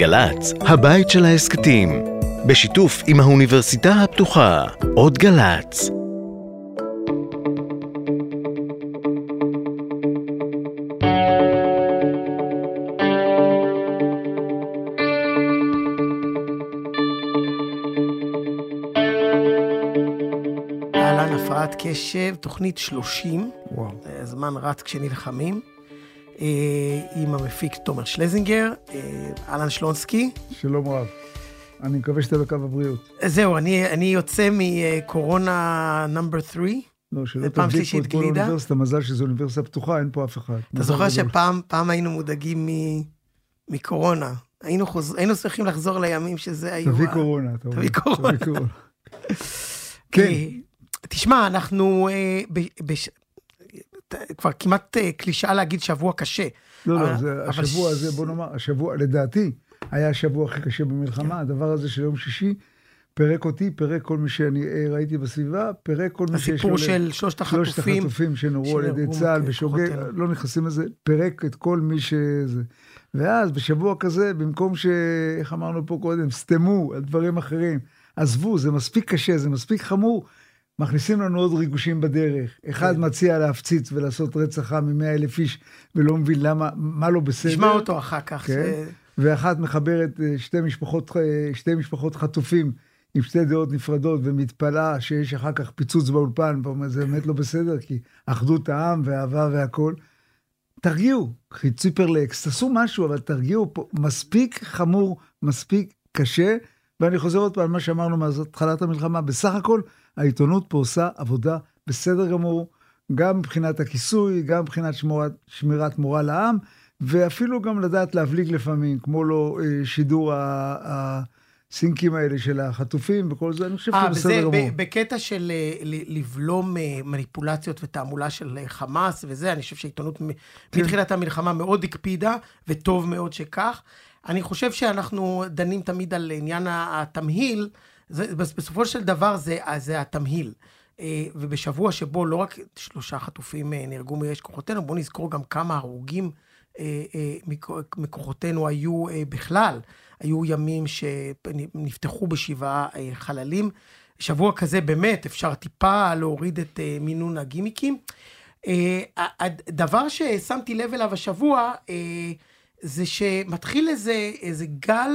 גל"צ, הבית של ההסכתים, בשיתוף עם האוניברסיטה הפתוחה, עוד גל"צ. אהלן, הפרעת קשב, תוכנית 30, וואו. זמן רץ כשנלחמים, אה, עם המפיק תומר שלזינגר, אה, אהלן שלונסקי. שלום רב. אני מקווה שאתה בקו הבריאות. זהו, אני, אני יוצא מקורונה נאמבר 3. לא, שלא תדליק פה את כל? האוניברסיטה, מזל שזו אוניברסיטה פתוחה, אין פה אף אחד. אתה זוכר. שפעם פעם היינו מודאגים מ, מקורונה. היינו, חוז... היינו שמחים לחזור לימים שזה היו... תביא קורונה, אתה אומר. תביא קורונה. תביא קורונה. כן. אה, תשמע, אנחנו אה, ב, בש... כבר כמעט אה, קלישאה להגיד שבוע קשה. לא, לא, זה אבל השבוע הזה, בוא נאמר, השבוע, לדעתי, היה השבוע הכי קשה במלחמה. כן. הדבר הזה של יום שישי פירק אותי, פירק כל מי שאני אה, ראיתי בסביבה, פירק כל מי שיש לו הסיפור. של שלושת שלושת החטופים. החטופים שנורו על ידי צה"ל בשוגג. לא נכנסים לזה, פירק את כל מי שזה. ואז בשבוע כזה, במקום ש... איך אמרנו פה קודם, סתמו על דברים אחרים, עזבו, זה מספיק קשה, זה מספיק חמור, מכניסים לנו עוד ריגושים בדרך. אחד כן. מציע להפציץ ולעשות רצח עם מ-100 אלף איש, ולא מבין למה, מה לא בסדר. נשמע אותו אחר כך. כן. ש- ואחת מחברת אה, שתי משפחות, אה, שתי משפחות חטופים עם שתי דעות נפרדות ומתפלאה שיש אחר כך פיצוץ באולפן, ואומרת, זה באמת לא בסדר, כי אחדות העם ואהבה והכול. תרגיעו, קחי ציפרלקס, תעשו משהו, אבל תרגיעו פה. מספיק חמור, מספיק קשה, ואני חוזר עוד פעם על מה שאמרנו מאז התחלת המלחמה. בסך הכל, העיתונות פה עושה עבודה בסדר גמור, גם מבחינת הכיסוי, גם מבחינת שמורת, שמירת מורל העם, ואפילו גם לדעת להבליג לפעמים, כמו לא אה, שידור הסינקים האלה של החטופים וכל זה, אני חושב אה, שזה בסדר גמור. בקטע של אה, לבלום מניפולציות ותעמולה של חמאס וזה, אני חושב שהעיתונות כן. מתחילת המלחמה מאוד הקפידה, וטוב מאוד שכך. אני חושב שאנחנו דנים תמיד על עניין התמהיל, זה, בס- בסופו של דבר זה, זה התמהיל. אה, ובשבוע שבו לא רק שלושה חטופים אה, נהרגו מאש כוחותינו, בואו נזכור גם כמה הרוגים אה, מכ- מכוחותינו היו בכלל. היו ימים שנפתחו בשבעה חללים. שבוע כזה באמת אפשר טיפה להוריד את מינון הגימיקים. הדבר ששמתי לב אליו השבוע, זה שמתחיל איזה, איזה גל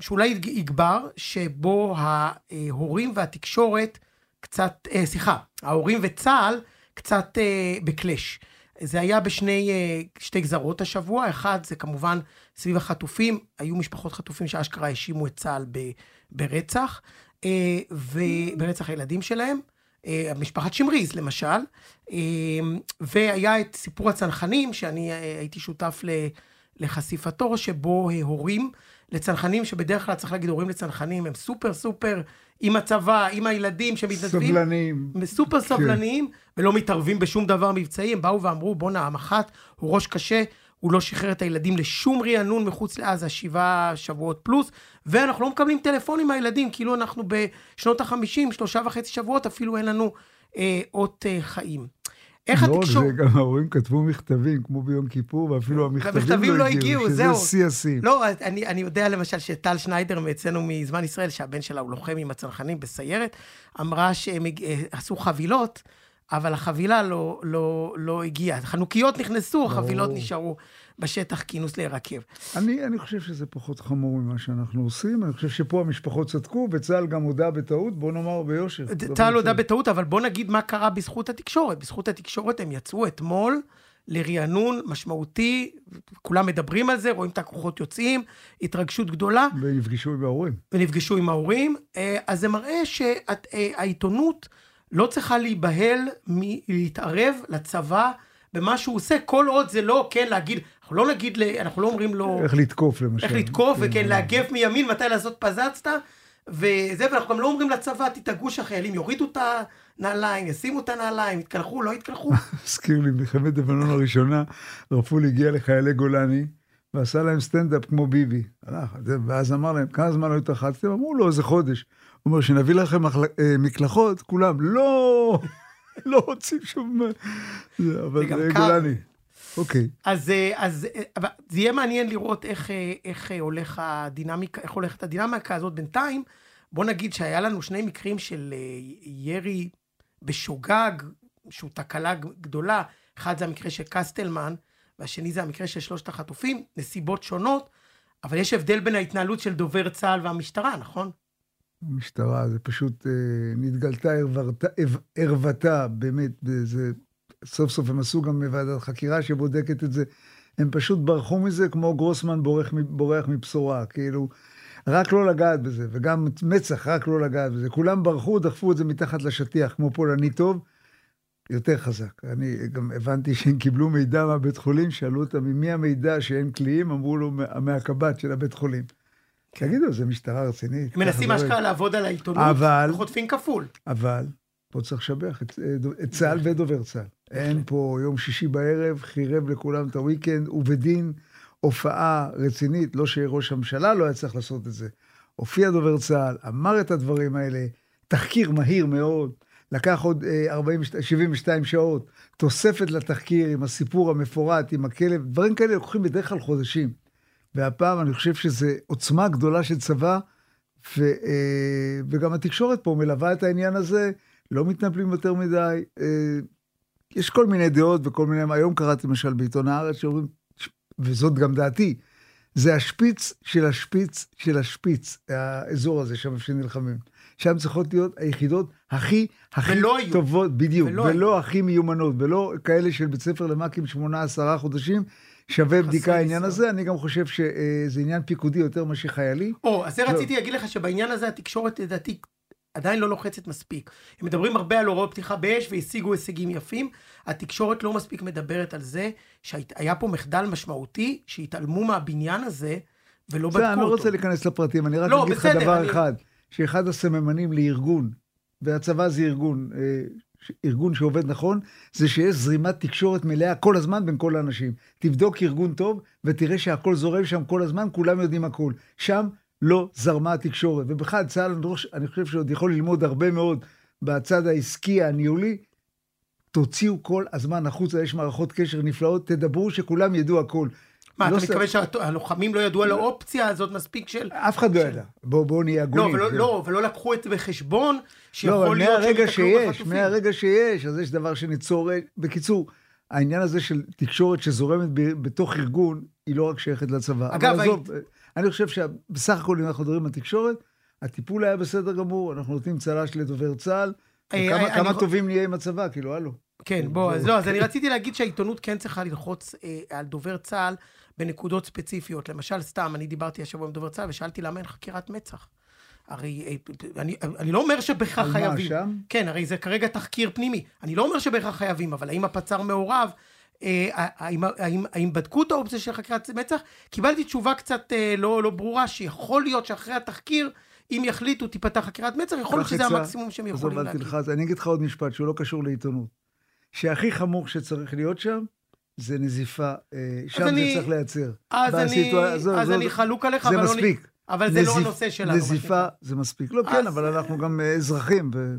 שאולי יג- יגבר, שבו ההורים והתקשורת קצת, אה, סליחה, ההורים וצה"ל קצת אה, בקלאש. זה היה בשני אה, שתי גזרות השבוע, אחד זה כמובן סביב החטופים, היו משפחות חטופים שאשכרה האשימו את צה"ל ברצח, אה, וברצח הילדים שלהם, אה, משפחת שמריז למשל, אה, והיה את סיפור הצנחנים, שאני אה, הייתי שותף ל- לחשיפתו, שבו אה, הורים לצנחנים, שבדרך כלל צריך להגיד הורים לצנחנים, הם סופר סופר עם הצבא, עם הילדים שמתנדבים. סבלניים. סופר סבלניים, ולא מתערבים בשום דבר מבצעי, הם באו ואמרו, בואנה, המח"ט הוא ראש קשה, הוא לא שחרר את הילדים לשום רענון מחוץ לעזה, שבעה שבועות פלוס, ואנחנו לא מקבלים טלפונים מהילדים, כאילו אנחנו בשנות החמישים, שלושה וחצי שבועות, אפילו אין לנו אה, אות אה, חיים. איך לא רק התקשורת... זה, גם ההורים כתבו מכתבים, כמו ביום כיפור, ואפילו המכתבים המכתבים לא לא הגיעו, זהו. שזה שיא השיאים. לא, אני, אני יודע למשל שטל שניידר מאצלנו מזמן ישראל, שהבן שלה הוא לוחם עם הצנחנים בסיירת, אמרה שהם אה, עשו חבילות, אבל החבילה לא, לא, לא הגיעה. חנוכיות נכנסו, החבילות. נשארו בשטח כינוס להירקב. אני, אני חושב שזה פחות חמור ממה שאנחנו עושים, אני חושב שפה המשפחות צדקו, וצה"ל גם הודה בטעות, בוא נאמר ביושר. לא צה"ל הודה. בטעות, אבל בוא נגיד מה קרה בזכות התקשורת. בזכות התקשורת הם יצאו אתמול לרענון משמעותי, כולם מדברים על זה, רואים את הכוחות יוצאים, התרגשות גדולה. ונפגשו עם ההורים. ונפגשו עם ההורים, אה, אז זה מראה שהעיתונות לא צריכה להיבהל מלהתערב לצבא במה שהוא עושה, כל עוד זה לא, כן, להגיד, אנחנו לא נגיד, אנחנו לא אומרים לו איך לתקוף, למשל. איך לתקוף, כן. וכן, לאגף מימין, מתי לעשות פזצת, וזה, ואנחנו גם לא אומרים לצבא, תדאגו שהחיילים יורידו את הנעליים, ישימו את הנעליים, יתקלחו, לא יתקלחו. הזכיר לי, מלחמת לבנון הראשונה, רפול הגיע לחיילי גולני, ועשה להם סטנדאפ כמו ביבי. הלך, ואז אמר להם, כמה זמן לא התרחצתם? אמרו לו, איזה חודש. הוא אומר, שנביא לכם אה, מקלחות? כולם, לא, לא רוצים שום... זה, אבל זה. גולני. אוקיי. אז, אה, אז אה, זה יהיה מעניין לראות איך, אה, איך הולך הדינמיקה, איך הולכת הדינמיקה הזאת בינתיים. בוא נגיד שהיה לנו שני מקרים של ירי בשוגג, שהוא תקלה גדולה. אחד זה המקרה של קסטלמן, והשני זה המקרה של שלושת החטופים, נסיבות שונות, אבל יש הבדל בין ההתנהלות של דובר צה"ל והמשטרה, נכון? המשטרה, זה פשוט אה, נתגלתה ערוותה, באמת, זה, סוף סוף הם עשו גם ועדת חקירה שבודקת את זה. הם פשוט ברחו מזה כמו גרוסמן בורח, בורח מבשורה, כאילו, רק לא לגעת בזה, וגם מצח, רק לא לגעת בזה. כולם ברחו, דחפו את זה מתחת לשטיח, כמו פולני טוב, יותר חזק. אני גם הבנתי שהם קיבלו מידע מהבית חולים, שאלו אותם ממי המידע שאין קליעים, אמרו לו, מהקב"ט של הבית חולים. כן. תגידו, זו משטרה רצינית. הם מנסים אשכרה לעבוד על העיתונות, אבל... חוטפים כפול. אבל, פה צריך לשבח את, את צה"ל ודובר צה"ל. אין פה יום שישי בערב, חירב לכולם את הוויקנד, ובדין הופעה רצינית, לא שראש הממשלה לא היה צריך לעשות את זה. הופיע דובר צה"ל, אמר את הדברים האלה, תחקיר מהיר מאוד, לקח עוד 40, אה, 72 שעות, תוספת לתחקיר עם הסיפור המפורט, עם הכלב, דברים כאלה לוקחים בדרך כלל חודשים. והפעם אני חושב שזו עוצמה גדולה של צבא, ו, אה, וגם התקשורת פה מלווה את העניין הזה, לא מתנפלים יותר מדי. יש כל מיני דעות וכל מיני, היום קראתי למשל בעיתון הארץ שאומרים, וזאת גם דעתי, זה השפיץ של השפיץ של השפיץ, האזור הזה שם שנלחמים. שם צריכות להיות היחידות הכי, הכי טובות, היו. בדיוק, ולא, ולא הכי מיומנות, ולא כאלה של בית ספר למ"כים שמונה, עשרה חודשים, שווה בדיקה העניין הזה, אני גם חושב שזה עניין פיקודי יותר מאשר חיילי. או, אז זה רציתי להגיד לך שבעניין הזה התקשורת לדעתי עדיין לא לוחצת מספיק. הם מדברים הרבה על הוראות פתיחה באש והשיגו הישגים יפים. התקשורת לא מספיק מדברת על זה שהיה פה מחדל משמעותי, שהתעלמו מהבניין הזה ולא בדקו אותו. אני לא רוצה להיכנס לפרטים, אני רק לא, אגיד לך דבר אני... אחד, שאחד הסממנים לארגון, והצבא זה ארגון, אה, ארגון שעובד נכון, זה שיש זרימת תקשורת מלאה כל הזמן בין כל האנשים. תבדוק ארגון טוב ותראה שהכל זורם שם כל הזמן, כולם יודעים הכל. שם לא זרמה התקשורת. ובכלל, צה"ל, אני חושב שעוד יכול ללמוד הרבה מאוד בצד העסקי, הניהולי. תוציאו כל הזמן החוצה, יש מערכות קשר נפלאות, תדברו שכולם ידעו הכל. מה, לא אתה מתכוון שהלוחמים לא ידעו על האופציה הזאת מספיק של... אף אחד לא ידע. בואו בוא נהיה הגונים. לא, לא, ולא לקחו את זה בחשבון, שיכול להיות שהם יתקלו בחטופים. מהרגע שיש, אז יש דבר שניצור... בקיצור, העניין הזה של תקשורת שזורמת בתוך ארגון, היא לא רק שייכת לצבא. אגב, היית... אני חושב שבסך הכל, אם אנחנו מדברים על תקשורת, הטיפול היה בסדר גמור, אנחנו נותנים צל"ש לדובר צה"ל, אה, וכמה אני... טובים נהיה עם הצבא, כאילו, הלו. כן, בוא, אז לא, אז אני רציתי להגיד שהעיתונות כן צריכה ללחוץ אה, על דובר צה"ל בנקודות ספציפיות. למשל, סתם, אני דיברתי השבוע עם דובר צה"ל ושאלתי למה אין חקירת מצ"ח. הרי אה, אני, אני לא אומר שבהכרח חייבים. על מה, שם? כן, הרי זה כרגע תחקיר פנימי. אני לא אומר שבהכרח חייבים, אבל האם הפצ"ר מעורב? אה, האם, האם, האם בדקו את האופציה של חקירת מצ"ח? קיבלתי תשובה קצת אה, לא, לא ברורה, שיכול להיות שאחרי התחקיר, אם יחליטו תיפתח חקירת מצ"ח, יכול להיות שזה המקסימום שהם יכולים להגיד. לך, אני אגיד לך עוד משפט שהוא לא קשור לעיתונות. שהכי חמור שצריך להיות שם, זה נזיפה, אה, שם זה אני, צריך לייצר. אז, אני, אז זו, אז זו, אני חלוק עליך, זה אבל לא מספיק. לא, אבל זה נזיפ, לא הנושא שלנו. נזיפה זה מספיק. לא, כן, אבל אנחנו גם אזרחים. ו...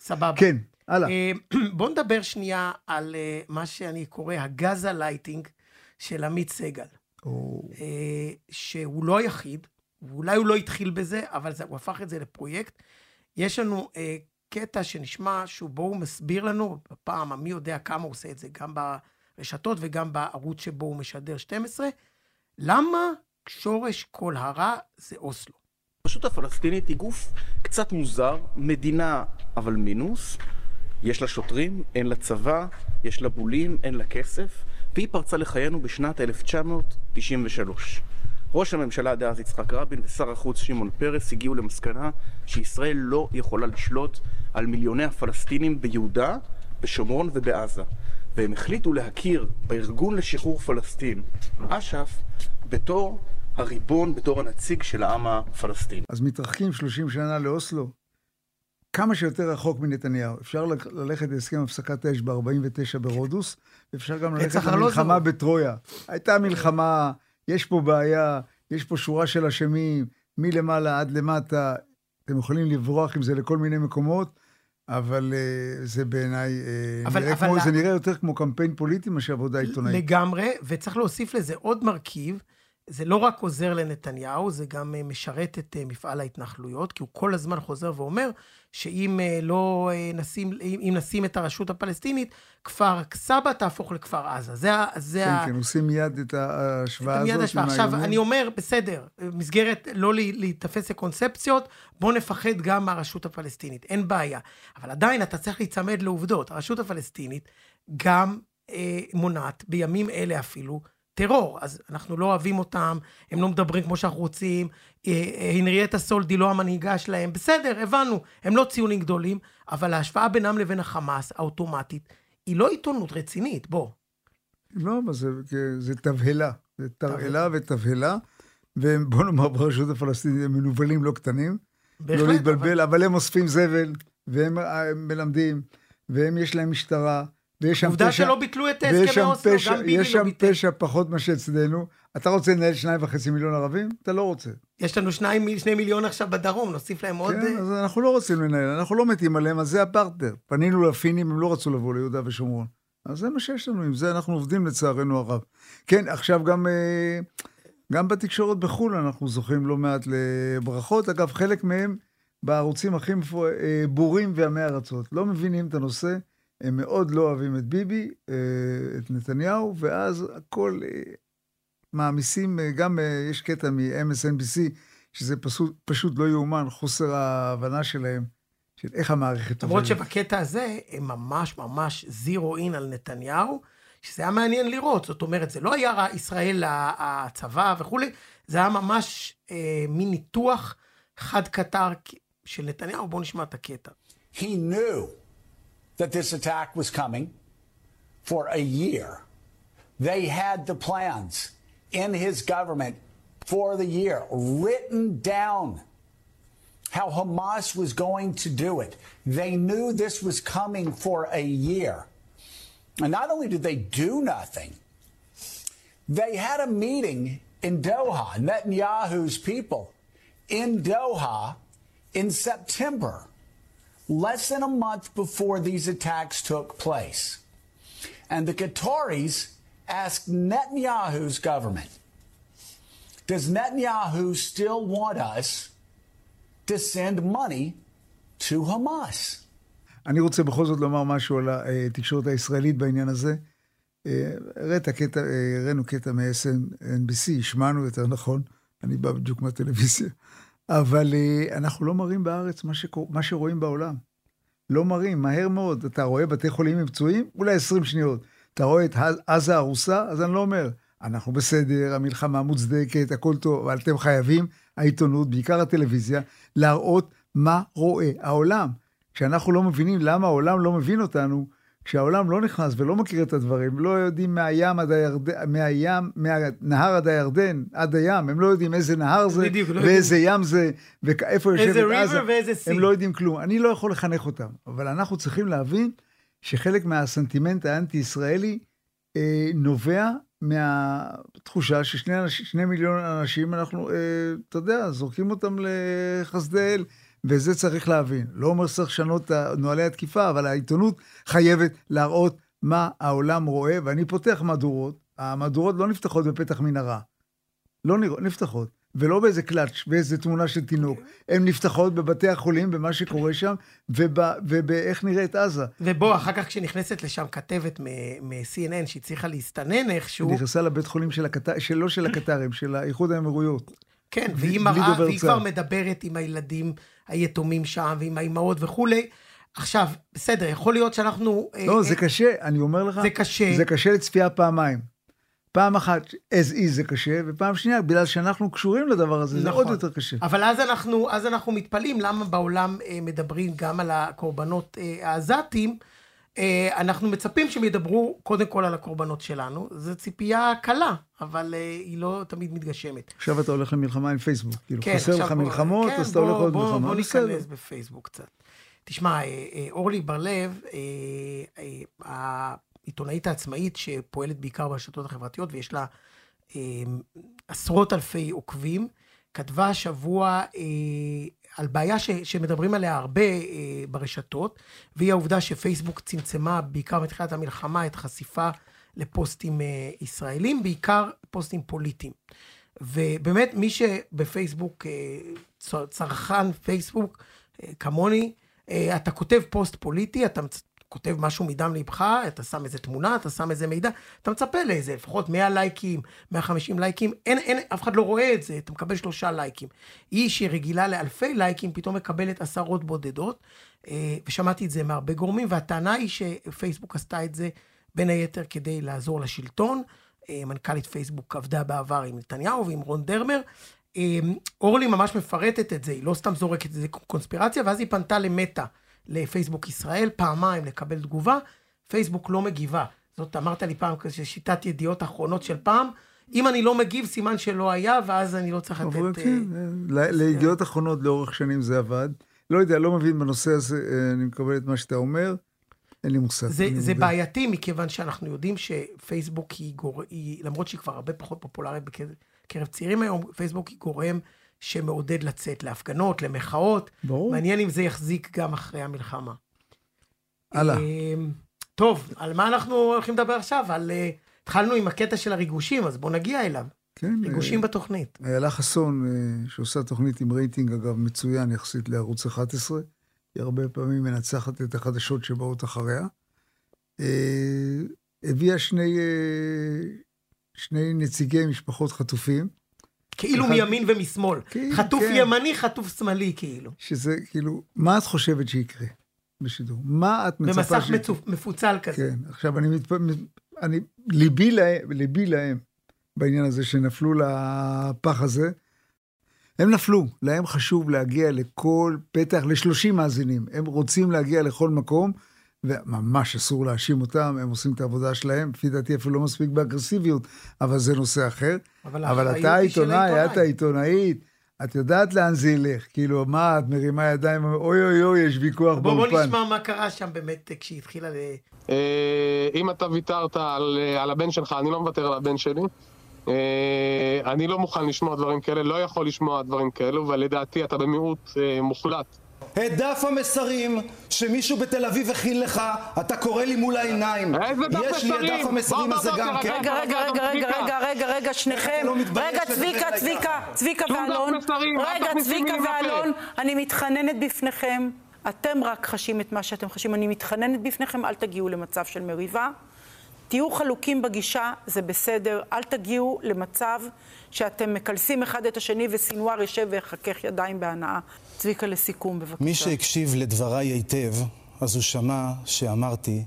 סבבה. כן. הלאה. אה, בוא נדבר שנייה על אה, מה שאני קורא הגזה lighting של עמית סגל. אה, שהוא לא היחיד, ואולי הוא לא התחיל בזה, אבל זה, הוא הפך את זה לפרויקט. יש לנו אה, קטע שנשמע שבו הוא מסביר לנו, בפעם, מי יודע כמה הוא עושה את זה, גם ברשתות וגם בערוץ שבו הוא משדר 12, למה שורש כל הרע זה אוסלו. הרשות הפלסטינית היא גוף קצת מוזר, מדינה אבל מינוס, יש לה שוטרים, אין לה צבא, יש לה בולים, אין לה כסף, והיא פרצה לחיינו בשנת 1993. ראש הממשלה דאז יצחק רבין ושר החוץ שמעון פרס הגיעו למסקנה שישראל לא יכולה לשלוט על מיליוני הפלסטינים ביהודה, בשומרון ובעזה. והם החליטו להכיר בארגון לשחרור פלסטין, אש"ף, בתור הריבון, בתור הנציג של העם הפלסטיני. אז מתרחקים 30 שנה לאוסלו, כמה שיותר רחוק מנתניהו. אפשר ללכת להסכם הפסקת האש ב-49 ברודוס, ואפשר גם ללכת למלחמה בטרויה. הייתה מלחמה, יש פה בעיה, יש פה שורה של אשמים, מלמעלה עד למטה. אתם יכולים לברוח עם זה לכל מיני מקומות, אבל אה, זה בעיניי, אה, אבל- נראה אבל כמו- ה- זה נראה יותר כמו קמפיין פוליטי מאשר עבודה עיתונאית. לגמרי, וצריך להוסיף לזה עוד מרכיב. זה לא רק עוזר לנתניהו, זה גם אה, משרת את אה, מפעל ההתנחלויות, כי הוא כל הזמן חוזר ואומר שאם אה, לא נשים, אם נשים את הרשות הפלסטינית, כפר סבא תהפוך לכפר עזה. זה, ה- זה כן, ה- כן, עושים מיד את ההשוואה מיד הזאת. השוואה. עם עכשיו, האיומים. אני אומר, בסדר, מסגרת לא להיתפס לקונספציות, בוא נפחד גם מהרשות הפלסטינית, אין בעיה. אבל עדיין אתה צריך להיצמד לעובדות. הרשות הפלסטינית גם אה, מונעת, בימים אלה אפילו, טרור. אז אנחנו לא אוהבים אותם, הם לא מדברים כמו שאנחנו רוצים, אה, אה, הנריאטה סולדי לא המנהיגה שלהם, בסדר, הבנו, הם לא ציונים גדולים, אבל ההשוואה בינם לבין החמאס, האוטומטית, היא לא עיתונות רצינית, בוא. לא, אבל זה, זה תבהלה. זה תרעלה ותבהלה. ובוא נאמר, ברשות הפלסטינית הם מנוולים לא קטנים. בהחלט, לא אבל- להתבלבל, אבל הם אוספים זבל, והם אה, מלמדים, והם יש להם משטרה, ויש שם עובדה פשע... שלא ביטלו את הסכמי שם אוסלו, פשע, גם ביבי יש לא שם ביטל. פשע פחות מאשר אצלנו. אתה רוצה לנהל שניים וחצי מיליון ערבים? אתה לא רוצה. יש לנו שניים, שני מיליון עכשיו בדרום, נוסיף להם עוד... כן, אה, אז אנחנו לא רוצים לנהל, אנחנו לא מתים עליהם, אז זה הפרטנר. פנינו לפינים, הם לא רצו לבוא ליהודה ושומרון. אז זה מה שיש לנו, עם זה אנחנו עובדים לצערנו הרב. כן, עכשיו גם, אה, גם בתקשורת בחו"ל אנחנו זוכים לא מעט לברכות. אגב, חלק מהם בערוצים הכי אה, בורים ועמי ארצות. לא מבינים את הנושא, הם מאוד לא אוהבים את ביבי, אה, את נתניהו, ואז הכל אה, מעמיסים, אה, גם יש קטע מ-MSNBC, שזה פשוט, פשוט לא יאומן, חוסר ההבנה שלהם, של איך המערכת למרות עובדת. שבקטע הזה, הם ממש ממש זירו אין על נתניהו, שזה היה מעניין לראות. זאת אומרת, זה לא היה ישראל הצבא וכולי, זה היה ממש אה, מין ניתוח חד קטר של נתניהו. בואו נשמע את הקטע. He knew that this attack was coming for a year. They had the plans in his government for the year, written down how Hamas was going to do it. They knew this was coming for a year. And not only did they do nothing, they had a meeting in Doha, Netanyahu's people, in Doha in September less than a month before these attacks took place. And the Qataris asked Netanyahu's government, does Netanyahu still want us to send money to Hamas? אני רוצה בכל זאת לומר משהו על התקשורת הישראלית בעניין הזה. אה, הראית קטע, אה, הראינו קטע מ-SNBC, השמענו יותר נכון, אני בא בדיוק מהטלוויזיה, אבל אה, אנחנו לא מראים בארץ מה, שקור... מה שרואים בעולם. לא מראים, מהר מאוד. אתה רואה בתי חולים עם פצועים? אולי 20 שניות. אתה רואה את עזה הרוסה? אז אני לא אומר, אנחנו בסדר, המלחמה מוצדקת, הכל טוב, אבל אתם חייבים, העיתונות, בעיקר הטלוויזיה, להראות מה רואה העולם. כשאנחנו לא מבינים למה העולם לא מבין אותנו, כשהעולם לא נכנס ולא מכיר את הדברים, לא יודעים מהים עד הירדן, מהים, מהנהר עד הירדן, עד הים, הם לא יודעים איזה נהר זה, בדיוק, לא ואיזה ים זה, ואיפה יושבת איזה עזה. river ואיזה sea. הם לא יודעים כלום. אני לא יכול לחנך אותם, אבל אנחנו צריכים להבין שחלק מהסנטימנט האנטי-ישראלי אה, נובע מהתחושה ששני אנש, שני מיליון אנשים, אנחנו, אה, אתה יודע, זורקים אותם לחסדי אל, וזה צריך להבין. לא אומר שצריך לשנות את נוהלי התקיפה, אבל העיתונות חייבת להראות מה העולם רואה, ואני פותח מהדורות, המהדורות לא נפתחות בפתח מנהרה. לא נפתחות. ולא באיזה קלאץ', באיזה תמונה של תינוק. הן נפתחות בבתי החולים, במה שקורה שם, ובאיך נראית עזה. ובוא, אחר כך כשנכנסת לשם כתבת מ-CNN שהצליחה להסתנן איכשהו... נכנסה לבית חולים של הקטרים, של האיחוד האמירויות. כן, והיא מראה, והיא כבר מדברת עם הילדים היתומים שם, ועם האימהות וכולי. עכשיו, בסדר, יכול להיות שאנחנו... לא, זה קשה, אני אומר לך. זה קשה. זה קשה לצפייה פעמיים. פעם אחת as is זה קשה, ופעם שנייה, בגלל שאנחנו קשורים לדבר הזה, נכון. זה עוד יותר קשה. אבל אז אנחנו, אז אנחנו מתפלאים למה בעולם אה, מדברים גם על הקורבנות אה, העזתים. אה, אנחנו מצפים שהם ידברו קודם כל על הקורבנות שלנו. זו ציפייה קלה, אבל אה, היא לא תמיד מתגשמת. עכשיו אתה הולך למלחמה עם פייסבוק. כאילו, כן, חסר לך מלחמות, כן, אז אתה הולך עוד בוא, מלחמה. בוא ניכנס בפייסבוק קצת. תשמע, אורלי בר-לב, העיתונאית העצמאית שפועלת בעיקר ברשתות החברתיות ויש לה אה, עשרות אלפי עוקבים, כתבה השבוע אה, על בעיה ש, שמדברים עליה הרבה אה, ברשתות, והיא העובדה שפייסבוק צמצמה בעיקר מתחילת המלחמה את החשיפה לפוסטים אה, ישראלים, בעיקר פוסטים פוליטיים. ובאמת, מי שבפייסבוק, אה, צרכן פייסבוק, אה, כמוני, אה, אתה כותב פוסט פוליטי, אתה כותב משהו מדם ליבך, אתה שם איזה תמונה, אתה שם איזה מידע, אתה מצפה לאיזה לפחות 100 לייקים, 150 לייקים, אין, אין, אף אחד לא רואה את זה, אתה מקבל שלושה לייקים. היא שהיא רגילה לאלפי לייקים, פתאום מקבלת עשרות בודדות, אה, ושמעתי את זה מהרבה גורמים, והטענה היא שפייסבוק עשתה את זה בין היתר כדי לעזור לשלטון. אה, מנכ"לית פייסבוק עבדה בעבר עם נתניהו ועם רון דרמר. אה, אורלי ממש מפרטת את זה, היא לא סתם זורקת את זה קונספירציה, ואז היא פנתה למטא. לפייסבוק ישראל, פעמיים לקבל תגובה, פייסבוק לא מגיבה. זאת אמרת לי פעם כזה, שיטת ידיעות אחרונות של פעם, אם אני לא מגיב, סימן שלא היה, ואז אני לא צריך לתת... כן, אה, לידיעות אחרונות לאורך שנים זה עבד. לא יודע, לא מבין בנושא הזה, אה, אני מקבל את מה שאתה אומר. אין לי מושג. זה, זה בעייתי, מכיוון שאנחנו יודעים שפייסבוק היא, גור... היא, למרות שהיא כבר הרבה פחות פופולרית בקרב צעירים היום, פייסבוק היא גורם שמעודד לצאת להפגנות, למחאות. ברור. מעניין אם זה יחזיק גם אחרי המלחמה. הלאה. אמ, טוב, על מה אנחנו הולכים לדבר עכשיו? על... אה, התחלנו עם הקטע של הריגושים, אז בואו נגיע אליו. כן. ריגושים אה, בתוכנית. איילה חסון, אה, שעושה תוכנית עם רייטינג, אגב, מצוין יחסית לערוץ 11, היא הרבה פעמים מנצחת את החדשות שבאות אחריה. הביאה שני, שני נציגי משפחות חטופים. כאילו. מימין ומשמאל. כן, חטוף כן. ימני, חטוף שמאלי, כאילו. שזה, כאילו, מה את חושבת שיקרה בשידור? מה את מצפה במסך שיקרה? במסך מפוצל כזה. כן, עכשיו, אני, מתפ... אני ליבי להם, ליבי להם בעניין הזה שנפלו לפח הזה. הם נפלו, להם חשוב להגיע לכל פתח, ל-30 מאזינים. הם רוצים להגיע לכל מקום, וממש אסור להאשים אותם, הם עושים את העבודה שלהם, לפי דעתי אפילו לא מספיק באגרסיביות, אבל זה נושא אחר. אבל, אבל אתה עיתונאי, את העיתונאית, את יודעת לאן זה ילך. כאילו, מה, את מרימה ידיים, אוי אוי אוי, יש ויכוח באולפן. בוא, בוא נשמע מה קרה שם באמת כשהיא התחילה ל... אה, אם אתה ויתרת על, על הבן שלך, אני לא מוותר על הבן שלי. אה, אני לא מוכן לשמוע דברים כאלה, לא יכול לשמוע דברים כאלו, ולדעתי אתה במיעוט אה, מוחלט. את דף המסרים שמישהו בתל אביב הכין לך, אתה קורא לי מול העיניים. יש לי את דף המסרים הזה גם כן. רגע, רגע, רגע, רגע, רגע, רגע, רגע, שניכם. רגע, צביקה, צביקה, צביקה ואלון. רגע, צביקה ואלון, אני מתחננת בפניכם. אתם רק חשים את מה שאתם חשים. אני מתחננת בפניכם, אל תגיעו למצב של מריבה. תהיו חלוקים בגישה, זה בסדר. אל תגיעו למצב שאתם מקלסים אחד את השני וסינואר יושב ויחכך ידיים בהנאה. צביקה, לסיכום, בבקשה. מי שהקשיב לדבריי היטב, אז הוא שמע שאמרתי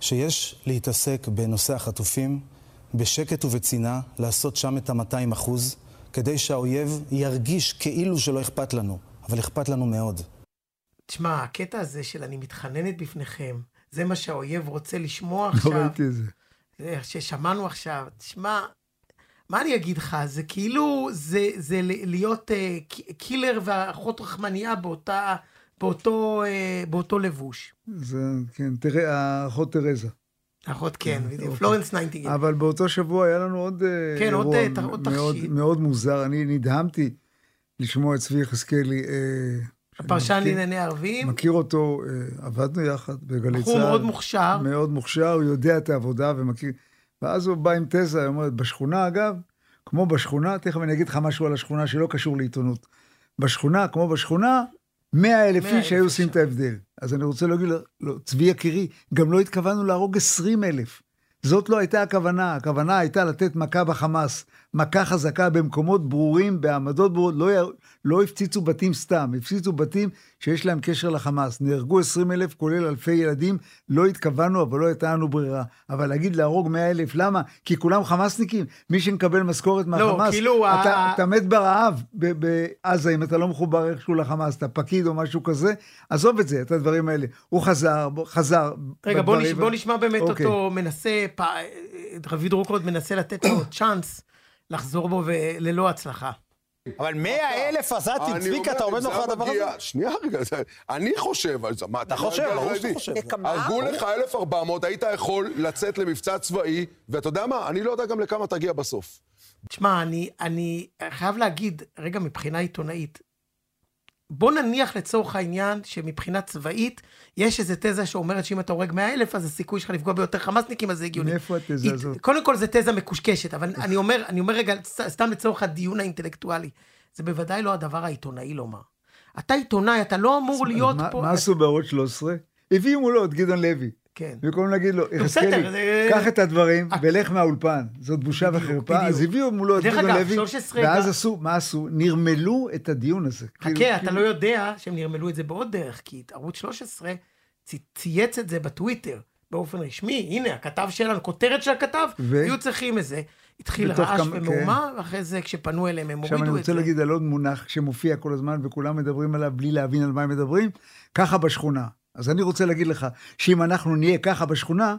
שיש להתעסק בנושא החטופים בשקט ובצנעה, לעשות שם את ה-200 אחוז, כדי שהאויב ירגיש כאילו שלא אכפת לנו, אבל אכפת לנו מאוד. תשמע, הקטע הזה של אני מתחננת בפניכם, זה מה שהאויב רוצה לשמוע לא עכשיו. לא ראיתי את זה. זה ששמענו עכשיו. תשמע, מה אני אגיד לך? זה כאילו, זה, זה להיות אה, killer ואחות רחמניה באותה, באותו, אה, באותו לבוש. זה, כן, תראה, האחות תרזה. אחות, כן, בדיוק, אוקיי. פלורנס נייטינגייל. אבל באותו שבוע היה לנו עוד אה, כן, אירוע עוד, עוד מאוד, מאוד מוזר. אני נדהמתי לשמוע את צבי יחזקאלי. הפרשן לענייני ערבים. מכיר אותו, עבדנו יחד בגלי צה"ל. בחור מאוד מוכשר. מאוד מוכשר, הוא יודע את העבודה ומכיר. ואז הוא בא עם תזה, הוא אומר, בשכונה אגב, כמו בשכונה, תכף אני אגיד לך משהו על השכונה שלא קשור לעיתונות. בשכונה, כמו בשכונה, מאה אלף איש היו עושים את ההבדל. אז אני רוצה להגיד לו, צבי יקירי, גם לא התכוונו להרוג עשרים אלף. זאת לא הייתה הכוונה, הכוונה הייתה לתת מכה בחמאס, מכה חזקה במקומות ברורים, בעמדות ברורות, לא, לא הפציצו בתים סתם, הפציצו בתים שיש להם קשר לחמאס. נהרגו 20 אלף, כולל אלפי ילדים, לא התכוונו, אבל לא הייתה לנו ברירה. אבל להגיד להרוג 100 אלף, למה? כי כולם חמאסניקים. מי שמקבל משכורת לא, מהחמאס, לא, כאילו... אתה, ה... אתה מת ברעב בעזה, אם אתה לא מחובר איכשהו לחמאס, אתה פקיד או משהו כזה, עזוב את זה, את הדברים האלה. הוא חזר, חזר. רגע, בוא, נש... בוא נשמע באמת אוקיי. אותו מנסה, פ... רביד רוקוד מנסה לתת לו צ'אנס לחזור בו וללא הצלחה. אבל מאה אלף עזתים, צביקה, אתה עומד מאחורי הדבר הזה? שנייה רגע, אני חושב, מה אתה חושב, ברור שאתה חושב. הרגו לך 1,400, היית יכול לצאת למבצע צבאי, ואתה יודע מה, אני לא יודע גם לכמה תגיע בסוף. תשמע, אני חייב להגיד, רגע, מבחינה עיתונאית, בוא נניח לצורך העניין שמבחינה צבאית, יש איזו תזה שאומרת שאם אתה הורג 100 אלף, אז הסיכוי שלך לפגוע ביותר חמאסניקים, אז זה הגיוני. מאיפה התזה הזאת? קודם כל, זו תזה מקושקשת, אבל אני אומר, אני אומר רגע, סתם לצורך הדיון האינטלקטואלי, זה בוודאי לא הדבר העיתונאי לומר. אתה עיתונאי, אתה לא אמור להיות מה- פה... מה עשו בערוץ 13? הביאו מולו את גדעון לוי. כן. במקום להגיד לו, בסדר, יחזקאלי, קח את הדברים ולך מהאולפן. זאת בושה וחרפה. אז הביאו מולו את אגב, לוי, 13 ואז עשו, מה עשו? נרמלו את הדיון הזה. כאילו- חכה, אתה כאילו- לא יודע שהם נרמלו את זה בעוד דרך, כי ערוץ 13 צי- צייץ את זה בטוויטר באופן רשמי. הנה, הכתב שלנו, כותרת של הכתב, ו? היו צריכים את זה. התחיל רעש כמה- ומהומה, ואחרי זה כשפנו אליהם הם עכשיו אני הורידו את רוצה זה. להגיד על עוד מונח שמופיע כל הזמן וכולם מדברים עליו בלי להבין על מה הם מדברים, ככה בשכונה. אז אני רוצה להגיד לך, שאם אנחנו נהיה ככה בשכונה,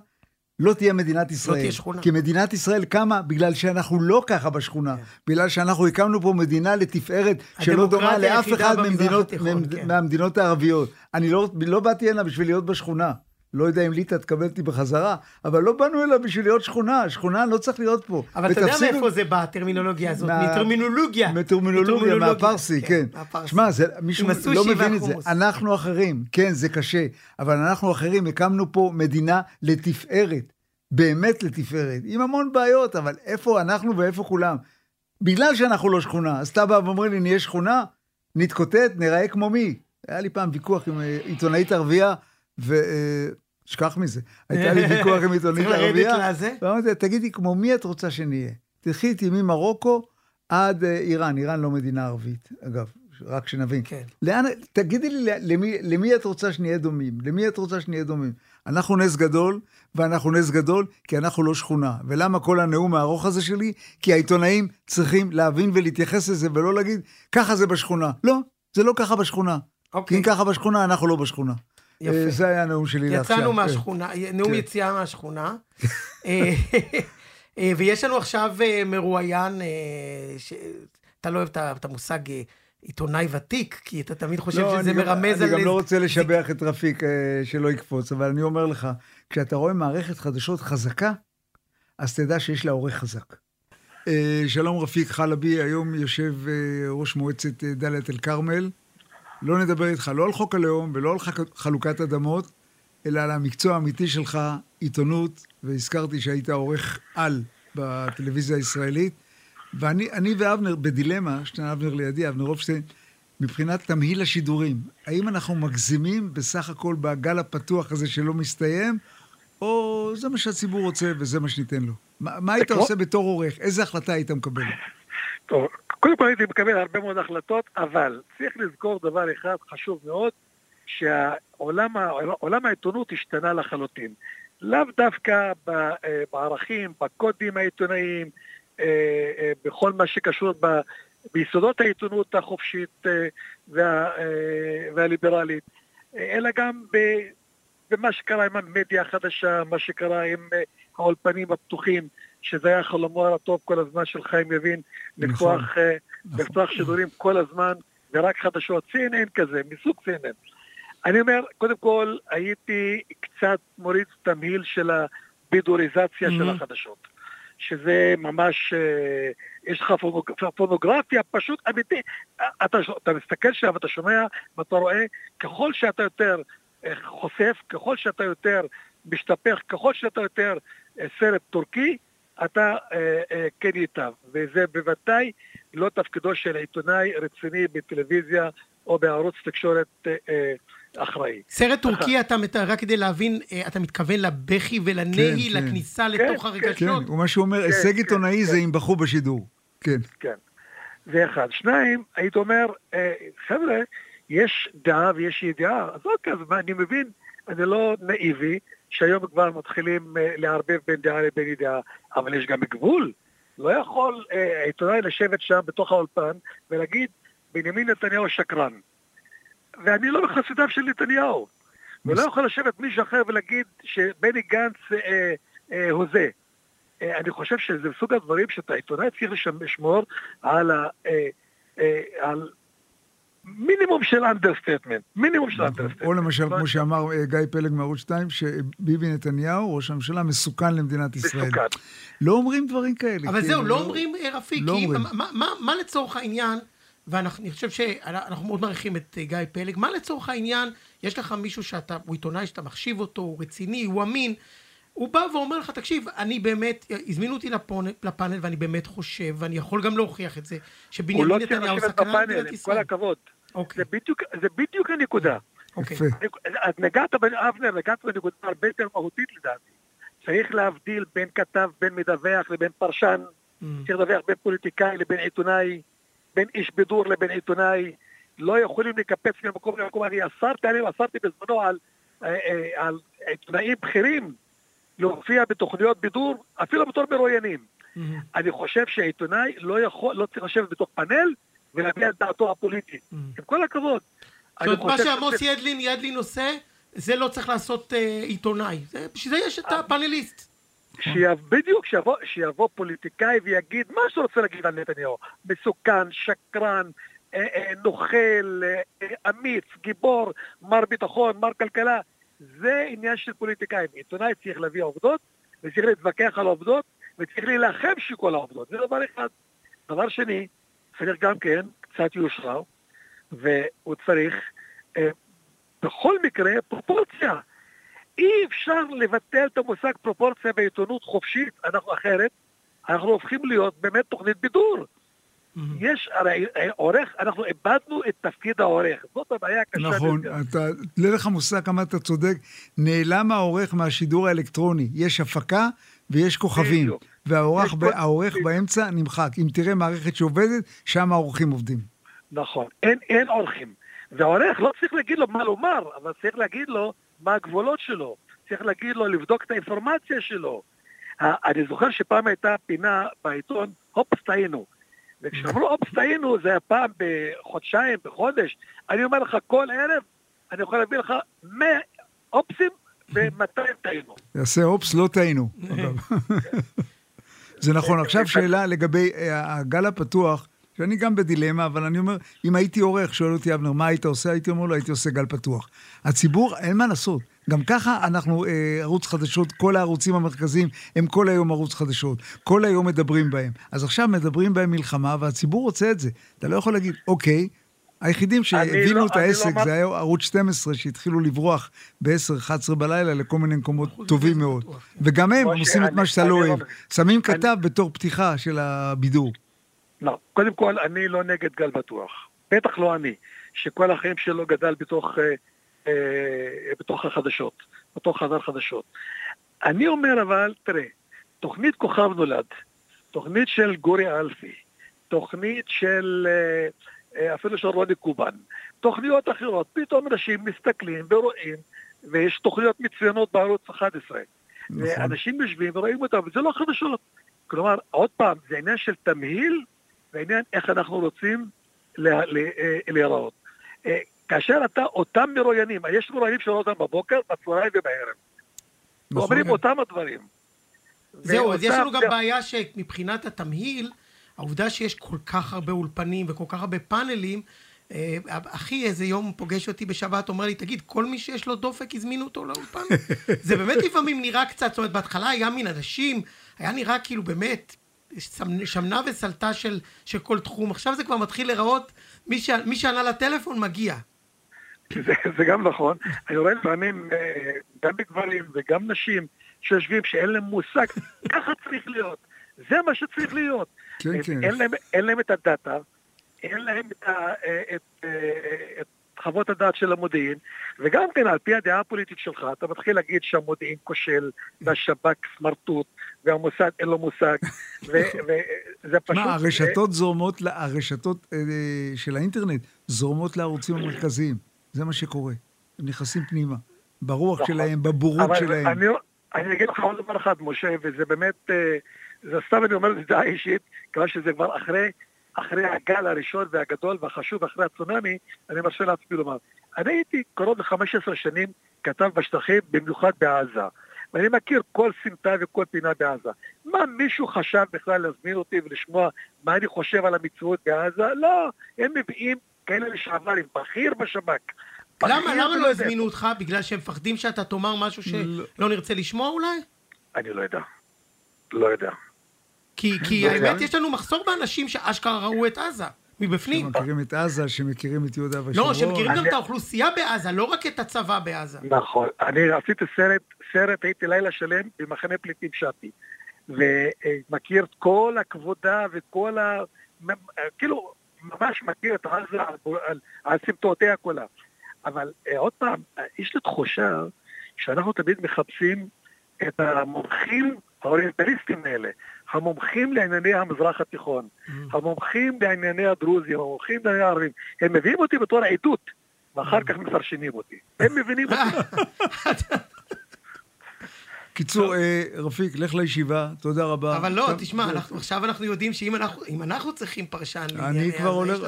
לא תהיה מדינת ישראל. תהיה שכונה. כי מדינת ישראל קמה בגלל שאנחנו לא ככה בשכונה. בגלל שאנחנו הקמנו פה מדינה לתפארת שלא דומה לאף אחד ממדינות, התיכון, ממד- כן. מהמדינות הערביות. אני לא, לא באתי הנה בשביל להיות בשכונה. לא יודע אם ליטא תקבל אותי בחזרה, אבל לא באנו אליה בשביל להיות שכונה. שכונה לא צריך להיות פה. אבל אתה יודע מאיפה זה בא, הטרמינולוגיה הזאת? מה- מטרמינולוגיה. מטרמינולוגיה, מהפרסי, כן. מהפרסי. שמע, זה- מישהו לא מבין את זה. אנחנו אחרים, כן, זה קשה, אבל אנחנו אחרים, הקמנו פה מדינה לתפארת, באמת לתפארת, עם המון בעיות, אבל איפה אנחנו ואיפה כולם? בגלל שאנחנו לא שכונה, אז אתה בא ואומר לי, נהיה שכונה? נתקוטט, נראה כמו מי? היה לי פעם ויכוח עם אה, עיתונאית ערבייה, ו... שכח מזה. הייתה לי ויכוח עם עיתונאית צריך לרדת ערבייה, לזה? ואמרתי תגידי, כמו מי את רוצה שנהיה? תלכי איתי ממרוקו עד אה, איראן, איראן לא מדינה ערבית, אגב, רק שנבין. כן. לאן, תגידי לי, למי, למי את רוצה שנהיה דומים? למי את רוצה שנהיה דומים? אנחנו נס גדול, ואנחנו נס גדול כי אנחנו לא שכונה. ולמה כל הנאום הארוך הזה שלי? כי העיתונאים צריכים להבין ולהתייחס לזה, ולא להגיד, ככה זה בשכונה. לא, זה לא ככה בשכונה. כי אוקיי. אם ככה בשכונה, אנחנו לא בשכונה. יפה. אה, זה היה הנאום שלי לעכשיו. יצאנו כן. מהשכונה, נאום כן. יציאה מהשכונה. אה, אה, ויש לנו עכשיו מרואיין, ש- אתה לא אוהב את המושג עיתונאי ותיק, כי אתה תמיד חושב לא, שזה אני מרמז על... אני גם לא רוצה לשבח את רפיק שלא יקפוץ, אבל אני אומר לך, כשאתה רואה מערכת חדשות חזקה, אז תדע שיש לה עורך חזק. שלום רפיק חלבי, היום יושב ראש מועצת דאלית אל כרמל. לא נדבר איתך לא על חוק הלאום ולא על חלוקת אדמות, אלא על המקצוע האמיתי שלך, עיתונות, והזכרתי שהיית עורך על בטלוויזיה הישראלית. ואני אני ואבנר בדילמה, שתן אבנר לידי, אבנר הופשטיין, מבחינת תמהיל השידורים. האם אנחנו מגזימים בסך הכל בגל הפתוח הזה שלא מסתיים, או זה מה שהציבור רוצה וזה מה שניתן לו? מה, מה היית כמו- עושה בתור עורך? איזה החלטה היית מקבל? טוב, קודם כל הייתי מקבל הרבה מאוד החלטות, אבל צריך לזכור דבר אחד חשוב מאוד, שהעולם ה- עולם העיתונות השתנה לחלוטין. לאו דווקא אה, בערכים, בקודים העיתונאיים, אה, אה, בכל מה שקשור ב- ביסודות העיתונות החופשית וה- והליברלית, אלא גם במה שקרה עם המדיה החדשה, מה שקרה עם האולפנים הפתוחים, שזה היה חלומו הטוב כל הזמן של חיים יבין, נכון. לפתוח, אה, לפתוח שידורים כל הזמן, ורק חדשות, CNN כזה, מסוג CNN. אני אומר, קודם כל, הייתי קצת מוריד תמהיל של הבידוריזציה של. החדשות. שזה ממש, אה, יש לך פונוג- פונוגרפיה פשוט אמיתי. אתה, אתה מסתכל שם ואתה שומע ואתה רואה, ככל שאתה יותר אה, חושף, ככל שאתה יותר משתפך, ככל שאתה יותר אה, סרט טורקי, אתה אה, אה, כן ייטב. וזה בוודאי לא תפקידו של עיתונאי רציני בטלוויזיה או בערוץ תקשורת אה, אה, אחראי. סרט טורקי, אתה, מת- רק כדי להבין, אה, אתה מתכוון לבכי ולנהי, כן, כן. לכניסה כן, לתוך כן. הרגשות? כן, ומה שהוא אומר, הישג כן, עיתונאי כן. זה אם בחרו בשידור. כן. כן. זה אחד. שניים, היית אומר, אה, חבר'ה, יש דעה ויש ידיעה, אז אוקיי, אז מה, אני מבין, אני לא נאיבי, שהיום כבר מתחילים אה, לערבב בין דעה לבין ידיעה, אבל יש גם גבול. לא יכול אה, עיתונאי לשבת שם בתוך האולפן ולהגיד, בנימין נתניהו שקרן. ואני לא מחסידיו של נתניהו. ולא יכול לשבת מישהו אחר ולהגיד שבני גנץ אה, אה, הוזה. אה, אני חושב שזה מסוג הדברים שאתה עיתונאי צריך לשמ- לשמור על, ה, אה, אה, על מינימום של understatement, מינימום של understatement. או למשל, כמו שאמר אה, גיא פלג מערוץ 2, שביבי נתניהו, ראש הממשלה, מסוכן למדינת ישראל. מסוכן. לא אומרים דברים כאלה. אבל כאילו, זהו, לא אומרים, אה, רפיק, לא כי. מה- לצורך העניין, ואני חושב שאנחנו מאוד מעריכים את גיא פלג. מה לצורך העניין, יש לך מישהו שאתה, הוא עיתונאי שאתה מחשיב אותו, הוא רציני, הוא אמין, הוא בא ואומר לך, תקשיב, אני באמת, הזמינו אותי לפאנל, לפאנל ואני באמת חושב, ואני יכול גם להוכיח את זה, שבנימין לא נתניהו סכנה למדינת ישראל. עם כל הכבוד. אוקיי. זה, בדיוק, זה בדיוק הנקודה. אוקיי. אז נגעת, אבנר, נגעת בנקודה הרבה יותר מהותית לדעתי. צריך להבדיל בין כתב, בין מדווח לבין פרשן, mm. צריך לדווח בין פוליטיקאי לבין עיתונאי, בין איש בידור לבין עיתונאי. לא יכולים לקפץ ממקום למקום. אני אסרתי עליהם, אסרתי בזמנו על, אה, אה, על עיתונאים בכירים להופיע בתוכניות בידור, אפילו בתור מרואיינים. Mm-hmm. אני חושב שעיתונאי לא יכול, לא צריך לשבת בתוך פאנל ולהביע את דעתו הפוליטית. Mm-hmm. עם כל הכבוד. זאת אומרת, מה שעמוס ידלין, ידלין עושה, זה לא צריך לעשות אה, עיתונאי. בשביל זה יש את הפאנליסט. בדיוק, שיבוא, שיבוא פוליטיקאי ויגיד מה שהוא רוצה להגיד על נתניהו. מסוכן, שקרן, אה, אה, נוכל, אה, אמיץ, גיבור, מר ביטחון, מר כלכלה. זה עניין של פוליטיקאים. עיתונאי צריך להביא עובדות, וצריך להתווכח על עובדות, וצריך להילחם שכל העובדות. זה דבר אחד. דבר שני, צריך גם כן קצת יושרה, והוא צריך אה, בכל מקרה פרופורציה. אי אפשר לבטל את המושג פרופורציה בעיתונות חופשית, אנחנו אחרת, אנחנו הופכים להיות באמת תוכנית בידור. יש, הרי עורך, אנחנו איבדנו את תפקיד העורך, זאת הבעיה הקשה. נכון, אתה, לא לך מושג כמה אתה צודק, נעלם העורך מהשידור האלקטרוני, יש הפקה ויש כוכבים, והעורך באמצע נמחק. אם תראה מערכת שעובדת, שם העורכים עובדים. נכון, אין, אין עורכים. והעורך לא צריך להגיד לו מה לומר, אבל צריך להגיד לו מה הגבולות שלו. צריך להגיד לו לבדוק את האינפורמציה שלו. אני זוכר שפעם הייתה פינה בעיתון, הופ, טעינו. וכשאמרו אופס טעינו, זה היה פעם בחודשיים, בחודש. אני אומר לך, כל ערב אני יכול להביא לך 100 אופסים ו-200 טעינו. יעשה אופס, לא טעינו. זה נכון. עכשיו שאלה לגבי אה, הגל הפתוח. שאני גם בדילמה, אבל אני אומר, אם הייתי עורך, שואל אותי אבנר, מה היית עושה? הייתי אומר לו, הייתי עושה גל פתוח. הציבור, אין מה לעשות. גם ככה אנחנו אה, ערוץ חדשות, כל הערוצים המרכזיים הם כל היום ערוץ חדשות. כל היום מדברים בהם. אז עכשיו מדברים בהם מלחמה, והציבור רוצה את זה. אתה לא יכול להגיד, אוקיי, היחידים שהבינו לא, את העסק לא זה היה ערוץ 12 שהתחילו לברוח ב-10-11 בלילה לכל מיני מקומות טובים מאוד. וגם הם עושים את מה שאתה לא אוהב. שמים כתב בתור פתיחה של הבידור. לא, קודם כל, אני לא נגד גל בטוח. בטח לא אני, שכל החיים שלו גדל בתוך, אה, אה, בתוך החדשות, בתוך חדר חדשות. אני אומר אבל, תראה, תוכנית כוכב נולד, תוכנית של גורי אלפי, תוכנית של אה, אה, אפילו של רוני קובן, תוכניות אחרות, פתאום אנשים מסתכלים ורואים, ויש תוכניות מצוינות בערוץ 11. נכון. ואנשים יושבים ורואים אותם, וזה לא חדשות. כלומר, עוד פעם, זה עניין של תמהיל והעניין איך אנחנו רוצים אה, להיראות. אה, כאשר אתה, אותם מרואיינים, יש מרואיינים שרואים אותם בבוקר, בצהריים ובערב. נכון. אומרים אותם הדברים. זהו, אז יש לנו גם בעיה שמבחינת התמהיל, העובדה שיש כל כך הרבה אולפנים וכל כך הרבה פאנלים, אה, אחי איזה יום פוגש אותי בשבת, אומר לי, תגיד, כל מי שיש לו דופק הזמינו אותו לאולפן? זה באמת לפעמים נראה קצת, זאת אומרת, בהתחלה היה מין אנשים, היה נראה כאילו באמת, שמנה וסלטה של, של כל תחום. עכשיו זה כבר מתחיל להיראות, מי, ש, מי שענה לטלפון מגיע. זה, זה גם נכון. אני רואה לפעמים אה, גם בגברים וגם נשים שיושבים שאין להם מושג, ככה צריך להיות. זה מה שצריך להיות. כן, כן. אין להם, אין להם את הדאטה, אין להם את, ה, אה, את, את, אה, את חוות הדעת של המודיעין, וגם כן, על פי הדעה הפוליטית שלך, אתה מתחיל להגיד שהמודיעין כושל, והשב"כ סמרטוט, והמוסד אין לו מושג, וזה פשוט... מה, הרשתות זורמות, הרשתות אה, של האינטרנט זורמות לערוצים המרכזיים, זה מה שקורה. הם נכנסים פנימה, ברוח נכון. שלהם, בבורות שלהם. אני, אני אגיד לך עוד דבר אחד, משה, וזה באמת, אה, זה סתם אני אומר את זה אישית, כיוון שזה כבר אחרי אחרי הגל הראשון והגדול והחשוב, אחרי הצונאמי, אני מרשה לעצמי לומר. אני הייתי קרוב ל-15 שנים כתב בשטחים, במיוחד בעזה. ואני מכיר כל סמטה וכל פינה בעזה. מה, מישהו חשב בכלל להזמין אותי ולשמוע מה אני חושב על המציאות בעזה? לא, הם מביאים כאלה לשעבר עם בכיר בשב"כ. למה, למה לא הזמינו אותך? בגלל שהם מפחדים שאתה תאמר משהו שלא נרצה לשמוע אולי? אני לא יודע. לא יודע. כי, כי האמת, יש לנו מחסור באנשים שאשכרה ראו את עזה. מבפנים. שמכירים את עזה, שמכירים את יהודה ושומרון. לא, שמכירים גם את האוכלוסייה בעזה, לא רק את הצבא בעזה. נכון. אני עשיתי סרט, סרט, הייתי לילה שלם במחנה פליטים שפי. ומכיר את כל הכבודה וכל ה... כאילו, ממש מכיר את עזה על, על, על סמטאותיה כולה. אבל אה, עוד פעם, יש לי תחושה שאנחנו תמיד מחפשים את המומחים האוריינטליסטים האלה, המומחים לענייני המזרח התיכון, mm. המומחים לענייני הדרוזים, המומחים לענייני הערבים, הם מביאים אותי בתור עדות, ואחר mm. כך מפרשנים אותי. הם מבינים אותי. קיצור, אה, רפיק, לך לישיבה, תודה רבה. אבל לא, תשמע, עכשיו אנחנו יודעים שאם אנחנו צריכים פרשן אני כבר הולך,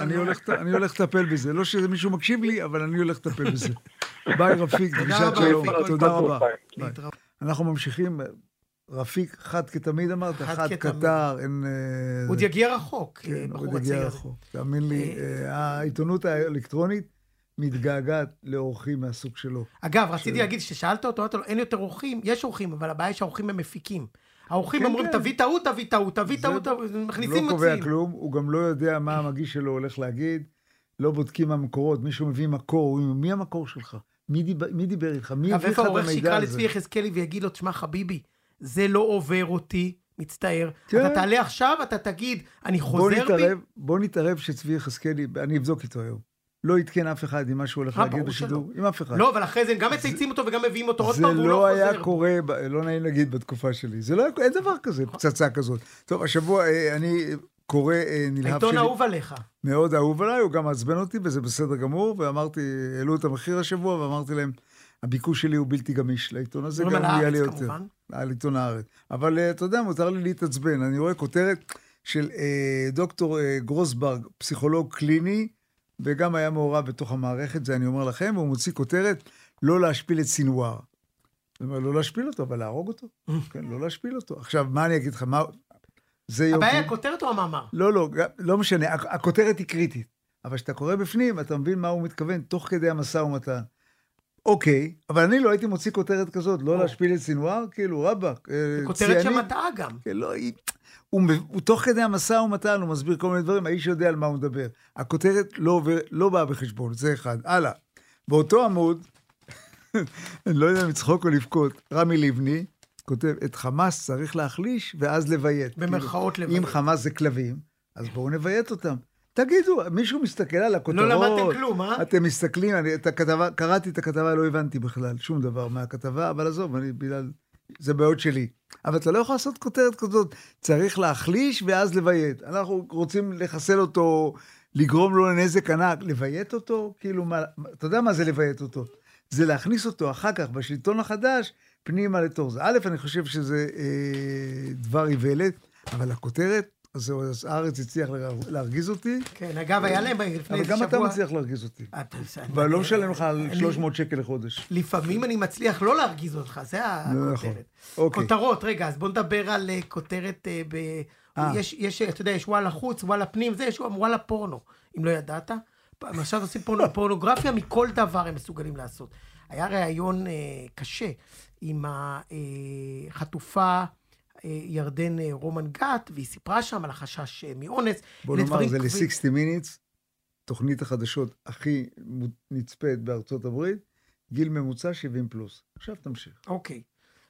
אני הולך לטפל בזה. לא שמישהו מקשיב לי, אבל אני הולך לטפל בזה. ביי, רפיק, פגישת שלום. תודה רבה. אנחנו ממשיכים. רפיק, חד כתמיד אמרת? חד כתער, אין... אה, עוד יגיע רחוק, כן, עוד יגיע רחוק. תאמין לי, אה, העיתונות האלקטרונית מתגעגעת לאורחים מהסוג שלו. אגב, רציתי להגיד, כששאלת אותו, אין יותר אורחים, יש אורחים, אבל הבעיה שהאורחים הם מפיקים. האורחים כן, אומרים, כן. תביא טעות, תביא טעות, תביא טעות, מכניסים מוציאים. לא קובע כלום, הוא גם לא יודע מה המגיש שלו הולך להגיד, לא בודקים המקורות, מישהו מביא מקור, הוא אומר, מי המקור שלך? מי, דיבר, מי דיבר איתך? מי הביא לך את המידע הזה? איפה העורך שיקרא לצבי יחזקאלי ויגיד לו, תשמע, חביבי, זה לא עובר אותי, מצטער. כן. אתה תעלה עכשיו, אתה תגיד, אני חוזר בוא נתערב, בי. בוא נתערב שצבי יחזקאלי, אני אבדוק איתו היום. לא עדכן אף אחד עם מה שהוא הולך להגיד בשידור, עם אף אחד. לא, אבל אחרי זה הם גם מצייצים אותו וגם מביאים אותו עוד פעם, והוא לא חוזר. זה לא היה קורה, לא נעים להגיד בתקופה שלי. זה לא היה, אין דבר כזה, פצצה כזאת. טוב, השבוע אה, אני קורא אה, נלהב שלי. העיתון אהוב עליך. מאוד אהוב עליי, הוא גם מעצבן אותי, וזה בסדר גמור, ואמרתי, העלו את המחיר השבוע, ואמרתי להם, הביקוש שלי הוא בלתי גמיש לעיתון הזה, גם יהיה לי יותר. על עיתון הארץ. אבל אה, אתה יודע, מותר לי להתעצבן. אני רואה כותרת של דוקטור גרוסברג, פסיכולוג קליני, וגם היה מעורב בתוך המערכת, זה אני אומר לכם, והוא מוציא כותרת, לא להשפיל את סינואר. זאת אומרת, לא להשפיל אותו, אבל להרוג אותו. כן, לא להשפיל אותו. עכשיו, מה אני אגיד לך, מה... זה יופי. הבעיה הכותרת או המאמר? לא, לא, לא משנה, הכותרת היא קריטית. אבל כשאתה קורא בפנים, אתה מבין מה הוא מתכוון תוך כדי המשא ומתן. אוקיי, אבל אני לא הייתי מוציא כותרת כזאת, לא להשפיל את סינואר, כאילו, רבאק, אה, כותרת שמטעה גם. כן, לא, היא... הוא, הוא תוך כדי המשא ומתן, הוא מסביר כל מיני דברים, האיש יודע על מה הוא מדבר. הכותרת לא, עובר, לא באה בחשבון, זה אחד. הלאה. באותו עמוד, אני לא יודע אם לצחוק או לבכות, רמי לבני כותב, את חמאס צריך להחליש ואז לביית. במרכאות כאילו, לביית. אם חמאס זה כלבים, אז בואו נביית אותם. תגידו, מישהו מסתכל על הכותרות? לא למדתם כלום, אה? אתם מסתכלים, אני את הכתבה, קראתי את הכתבה, לא הבנתי בכלל שום דבר מהכתבה, אבל עזוב, אני בגלל... זה בעיות שלי. אבל אתה לא יכול לעשות כותרת כזאת, צריך להחליש ואז לביית. אנחנו רוצים לחסל אותו, לגרום לו לנזק ענק, לביית אותו? כאילו, מה, אתה יודע מה זה לביית אותו? זה להכניס אותו אחר כך בשלטון החדש פנימה לתור זה. א', אני חושב שזה אה, דבר איוולת, אבל הכותרת אז זהו, אז הארץ הצליח להרגיז אותי. כן, אגב, היה להם לפני שבוע... אבל גם אתה מצליח להרגיז אותי. אבל לא משלם לך על 300 שקל לחודש. לפעמים אני מצליח לא להרגיז אותך, זה נכון. הכותרת. אוקיי. כותרות, רגע, אז בוא נדבר על אה, כותרת אה, ב... אה. יש, אתה יודע, יש וואלה חוץ, וואלה פנים, זה, יש וואלה פורנו, אם לא ידעת. עכשיו עושים פורנוגרפיה מכל דבר הם מסוגלים לעשות. היה ראיון קשה עם החטופה... ירדן אה, רומן גת, והיא סיפרה שם על החשש אה, מאונס. בוא נאמר, זה ל-60 Minutes, תוכנית החדשות הכי נצפית בארצות הברית, גיל ממוצע 70 פלוס. עכשיו תמשיך. אוקיי.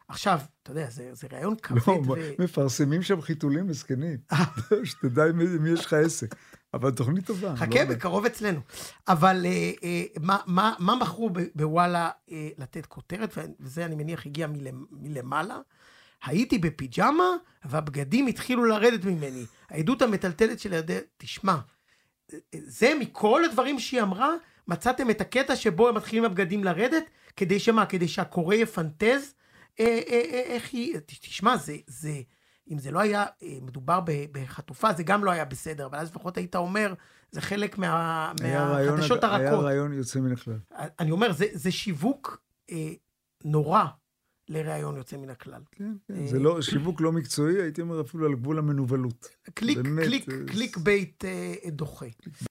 עכשיו, אתה יודע, זה, זה רעיון כבד. לא, ו... מפרסמים שם חיתולים מסכנים. אה. שתדע מי יש לך עסק. אבל תוכנית טובה. חכה, לא בקרוב אצלנו. אבל אה, אה, מה, מה, מה מכרו בוואלה אה, לתת כותרת, וזה אני מניח הגיע מלמעלה, הייתי בפיג'מה, והבגדים התחילו לרדת ממני. העדות המטלטלת של ירדן, תשמע, זה מכל הדברים שהיא אמרה, מצאתם את הקטע שבו הם מתחילים הבגדים לרדת, כדי שמה? כדי שהקורא יפנטז? אה, אה, אה, איך היא... תשמע, זה... זה אם זה לא היה אה, מדובר בחטופה, זה גם לא היה בסדר, אבל אז לפחות היית אומר, זה חלק מה, מהחדשות הרכות. היה ראיון יוצא מן הכלל. אני אומר, זה, זה שיווק אה, נורא לראיון יוצא מן הכלל. כן, כן, זה לא, שיווק לא מקצועי, הייתי אומר אפילו על גבול המנוולות. קליק, באמת, קליק, אה, קליק bait אה, דוחה.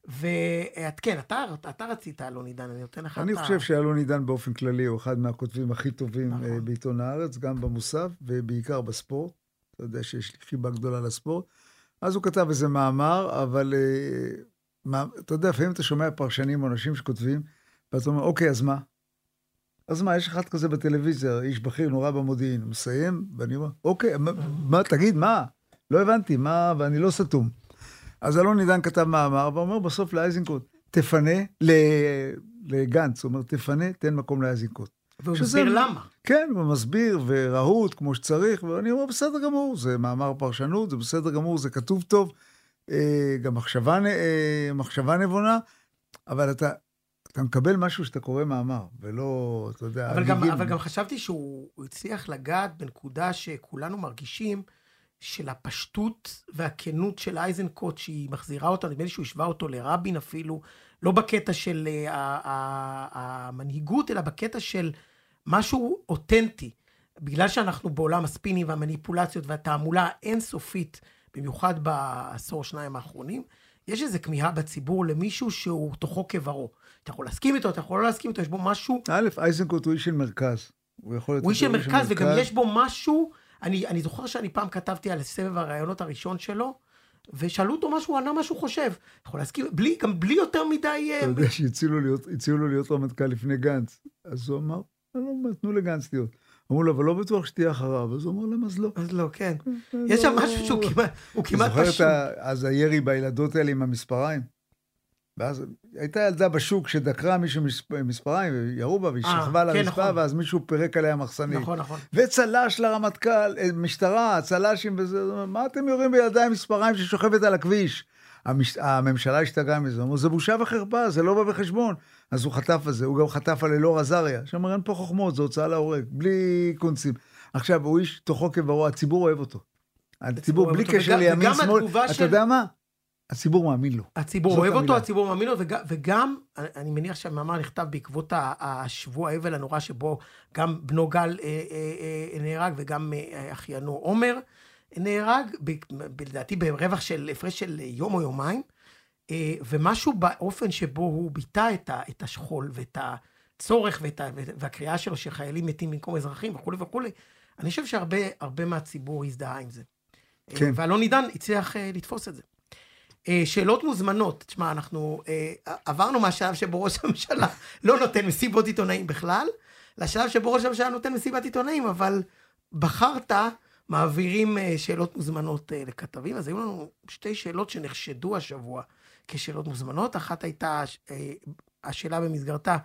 ואת כן, אתה, אתה רצית אלון עידן, אני נותן לך... אני חושב שאלון עידן באופן כללי הוא אחד מהכותבים הכי טובים אה, נכון. בעיתון הארץ, גם במוסף ובעיקר בספורט. אתה יודע שיש לי חיבה גדולה לספורט. אז הוא כתב איזה מאמר, אבל מה, אתה יודע, לפעמים אתה שומע פרשנים או אנשים שכותבים, ואתה אומר, אוקיי, אז מה? אז מה, יש אחד כזה בטלוויזיה, איש בכיר נורא במודיעין, הוא מסיים, ואני אומר, אוקיי, מה, מה, תגיד, מה? לא הבנתי, מה, ואני לא סתום. אז אלון עידן כתב מאמר, ואומר בסוף לאייזנקוט, תפנה, לגנץ, הוא אומר, תפנה, תן מקום לאייזנקוט. והוא מסביר למה. כן, הוא מסביר, ורהוט, כמו שצריך, ואני אומר, בסדר גמור, זה מאמר פרשנות, זה בסדר גמור, זה כתוב טוב, אה, גם מחשבה, אה, מחשבה נבונה, אבל אתה, אתה מקבל משהו שאתה קורא מאמר, ולא, אתה יודע... אבל, גם, אבל גם חשבתי שהוא הצליח לגעת בנקודה שכולנו מרגישים, של הפשטות והכנות של אייזנקוט, שהיא מחזירה אותו, נדמה לי שהוא השווה אותו לרבין אפילו, לא בקטע של uh, המנהיגות, אלא בקטע של משהו אותנטי. בגלל שאנחנו בעולם הספינים והמניפולציות והתעמולה האינסופית, במיוחד בעשור שניים האחרונים, יש איזו כמיהה בציבור למישהו שהוא תוכו כברו. אתה יכול להסכים איתו, אתה יכול לא להסכים איתו, יש בו משהו... א', אייזנקוט הוא איש של מרכז. הוא יכול להיות... הוא איש של מרכז, וגם יש בו משהו... אני, אני זוכר שאני פעם כתבתי על סבב הראיונות הראשון שלו, ושאלו אותו משהו, הוא ענה מה שהוא חושב. יכול להזכיר, בלי, גם בלי יותר מדי... אה, אתה יודע שהציעו לו להיות רמטכ"ל לפני גנץ. אז הוא אמר, לא, תנו לגנץ להיות. אמרו לו, אבל לא בטוח שתהיה אחריו. אז הוא אמר להם, אז לא. אז לא, כן. כן יש שם משהו שהוא כמעט פשוט. זוכר אז הירי בילדות האלה עם המספריים? ואז הייתה ילדה בשוק שדקרה מישהו מספריים, וירו בה, והיא אה, שכבה על כן, הרצפה, נכון. ואז מישהו פירק עליה מחסנית. נכון, נכון. וצל"ש לרמטכ"ל, אה, משטרה, צל"שים וזה, מה אתם יורים בילדה עם מספריים ששוכבת על הכביש? המש... הממשלה השתגעה מזה, אמרו, זה בושה וחרפה, זה לא בא בחשבון. אז הוא חטף על זה, הוא גם חטף על אלאור עזריה, שאומר, אין פה חוכמות, זה הוצאה להורג, בלי קונצים. עכשיו, הוא איש תוכו כברו, הציבור אוהב אותו. הציבור, בלי קשר לימין, שמאל, אתה יודע מה? הציבור מאמין לו. הציבור אוהב המילה. אותו, הציבור מאמין לו, וג, וגם, אני מניח שהמאמר נכתב בעקבות השבוע האבל הנורא שבו גם בנו גל אה, אה, אה, נהרג וגם אה, אחיינו עומר נהרג, ב, לדעתי ברווח של הפרש של יום או יומיים, אה, ומשהו באופן שבו הוא ביטא את, את השכול ואת הצורך ואת, והקריאה שלו שחיילים מתים במקום אזרחים וכולי וכולי, אני חושב שהרבה מהציבור הזדהה עם זה. כן. ואלון עידן הצליח אה, לתפוס את זה. אה, שאלות מוזמנות. תשמע, אנחנו אה, עברנו מהשלב שבו ראש הממשלה לא נותן מסיבות עיתונאים בכלל, לשלב שבו ראש הממשלה נותן מסיבת עיתונאים, אבל בחרת, מעבירים אה, שאלות מוזמנות לכתבים. אז היו לנו שתי שאלות שנחשדו השבוע כשאלות מוזמנות. אחת הייתה השאלה במסגרתה,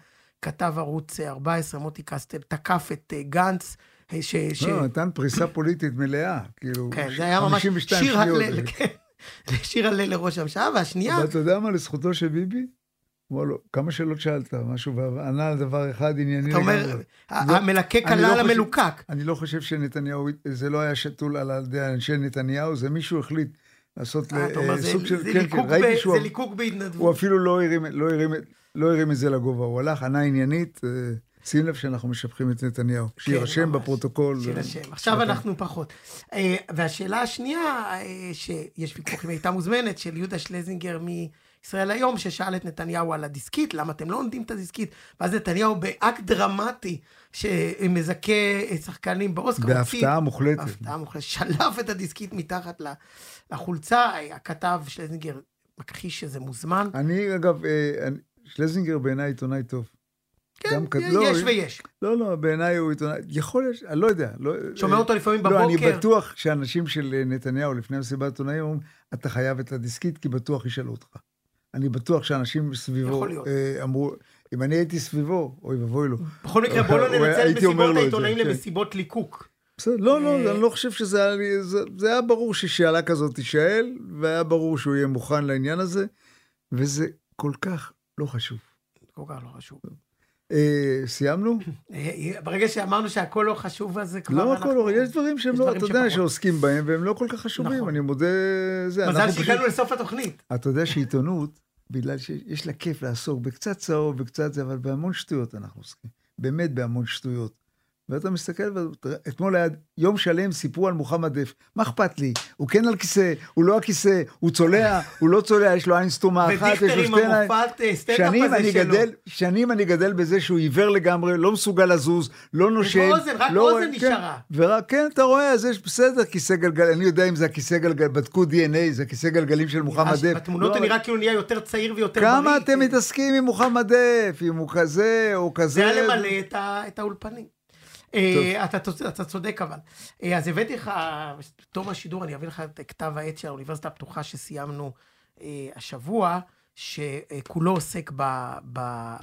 כתב ערוץ 14, מוטי קסטל, תקף את גנץ. ש... לא, נתן פריסה פוליטית מלאה, כאילו, כן, זה היה ממש שיר הלל, כן. לשיר הלל לראש הממשלה, והשנייה... אבל אתה יודע מה, לזכותו של ביבי? אמר לו, כמה שאלות שאלת, משהו, וענה על דבר אחד ענייני. אתה אומר, המלקק עלה לא על המלוקק. אני לא חושב שנתניהו, זה לא היה שתול על ידי אנשי נתניהו, זה מישהו החליט לעשות אה, אה, סוג של... כן, כן, ראיתי שהוא... זה ליקוק בהתנדבות. הוא אפילו לא הרים לא את זה לגובה, הוא הלך, ענה עניינית. אה, שים לב שאנחנו משבחים את נתניהו, כן, שיירשם בפרוטוקול. שיירשם. עכשיו אנחנו פחות. אה, והשאלה השנייה, אה, שיש ויכוח אם הייתה מוזמנת, של יהודה שלזינגר מישראל היום, ששאל את נתניהו על הדיסקית, למה אתם לא עונדים את הדיסקית? ואז נתניהו באקט דרמטי, שמזכה שחקנים באוסקר. בהפתעה מוחלטת. בהפתעה מוחלטת. שלף את הדיסקית מתחת לחולצה, הכתב שלזינגר מכחיש שזה מוזמן. אני, אגב, אה, שלזינגר בעיניי עיתונאי טוב. כן, כת... יש לא, ויש. לא, לא, בעיניי הוא עיתונאי, יכול להיות, אני לא יודע. לא, שומע אותו לפעמים בבוקר. לא, אני בטוח שאנשים של נתניהו לפני מסיבת עיתונאים אומרים, אתה חייב את הדיסקית, כי בטוח ישאלו אותך. אני בטוח שאנשים סביבו אה, אמרו, אם אני הייתי סביבו, אוי ואבוי לו. בכל מקרה, בוא לא ננצל את מסיבות העיתונאים כן. למסיבות ליקוק. בסדר, לא, לא, אה, אני לא חושב שזה היה, זה, זה היה ברור ששאלה כזאת תישאל, והיה ברור שהוא יהיה מוכן לעניין הזה, וזה כל כך לא חשוב. כל כך לא חשוב. אה, סיימנו? אה, ברגע שאמרנו שהכל לא חשוב, אז כבר... לא הכל לא, יש דברים שהם לא, אתה יודע, שעוסקים בהם, והם לא כל כך חשובים, נכון. אני מודה... מזל שהגענו לסוף התוכנית. אתה יודע שעיתונות, בגלל שיש לה כיף לעסוק בקצת צהוב, בקצת זה, אבל בהמון שטויות אנחנו עוסקים. באמת בהמון שטויות. ואתה מסתכל, אתמול היה יום שלם סיפרו על מוחמד דף. מה אכפת לי? הוא כן על כיסא, הוא לא על כיסא, הוא צולע, הוא לא צולע, יש לו עין סתומה אחת, יש לו שתי... המופעת אה, סטנדאפ הזה שלו. גדל, שנים אני גדל בזה שהוא עיוור לגמרי, לא מסוגל לזוז, לא נושם. ואוזן, רק לא, אוזן כן, נשארה. ורק, כן, אתה רואה, אז יש בסדר, כיסא גלגל, אני יודע אם זה הכיסא גלגל, בדקו דנ"א, זה כיסא גלגלים של מוחמד דף. בתמונות זה לא, נראה כאילו נהיה יותר צעיר ויותר בריא. כמה אתם מתעסקים עם מוחמד דף, אם הוא כזה או כזה? זה היה למלא את האולפנים. אה, אתה צודק אבל. אה, אז הבאתי לך, בתום השידור אני אביא לך את כתב העת של האוניברסיטה הפתוחה שסיימנו אה, השבוע, שכולו עוסק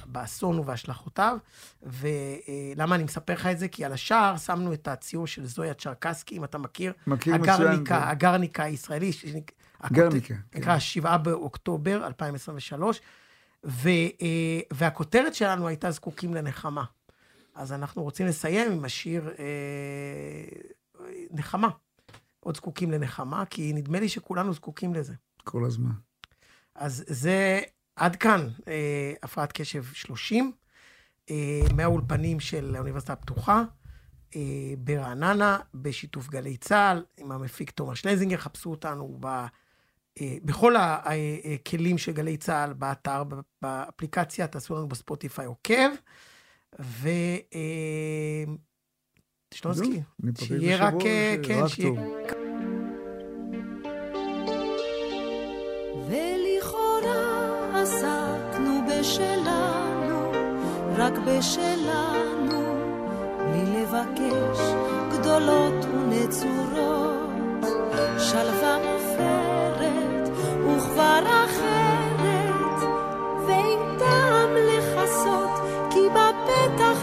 באסון ובהשלכותיו. ולמה אני מספר לך את זה? כי על השער שמנו את הציור של זויה צ'רקסקי, אם אתה מכיר. מכיר מצוין. הגרניקה הישראלי. גרניקה. כן. נקרא 7 באוקטובר 2023. והכותרת שלנו הייתה זקוקים לנחמה. אז אנחנו רוצים לסיים עם השיר אה, נחמה. עוד זקוקים לנחמה, כי נדמה לי שכולנו זקוקים לזה. כל הזמן. אז זה עד כאן אה, הפרעת קשב 30, אה, מהאולפנים של האוניברסיטה הפתוחה, אה, ברעננה, בשיתוף גלי צה"ל, עם המפיק תומר שלזינגר, חפשו אותנו ב... אה, בכל הכלים של גלי צה"ל, באתר, באפליקציה, תעשו לנו בספוטיפיי עוקב. ו... שלונסקי, שיהיה רק, כן, שיהיה... בשלנו, רק בשלנו, בלי לבקש גדולות ונצורות, שלווה מופרת וכבר אחרת,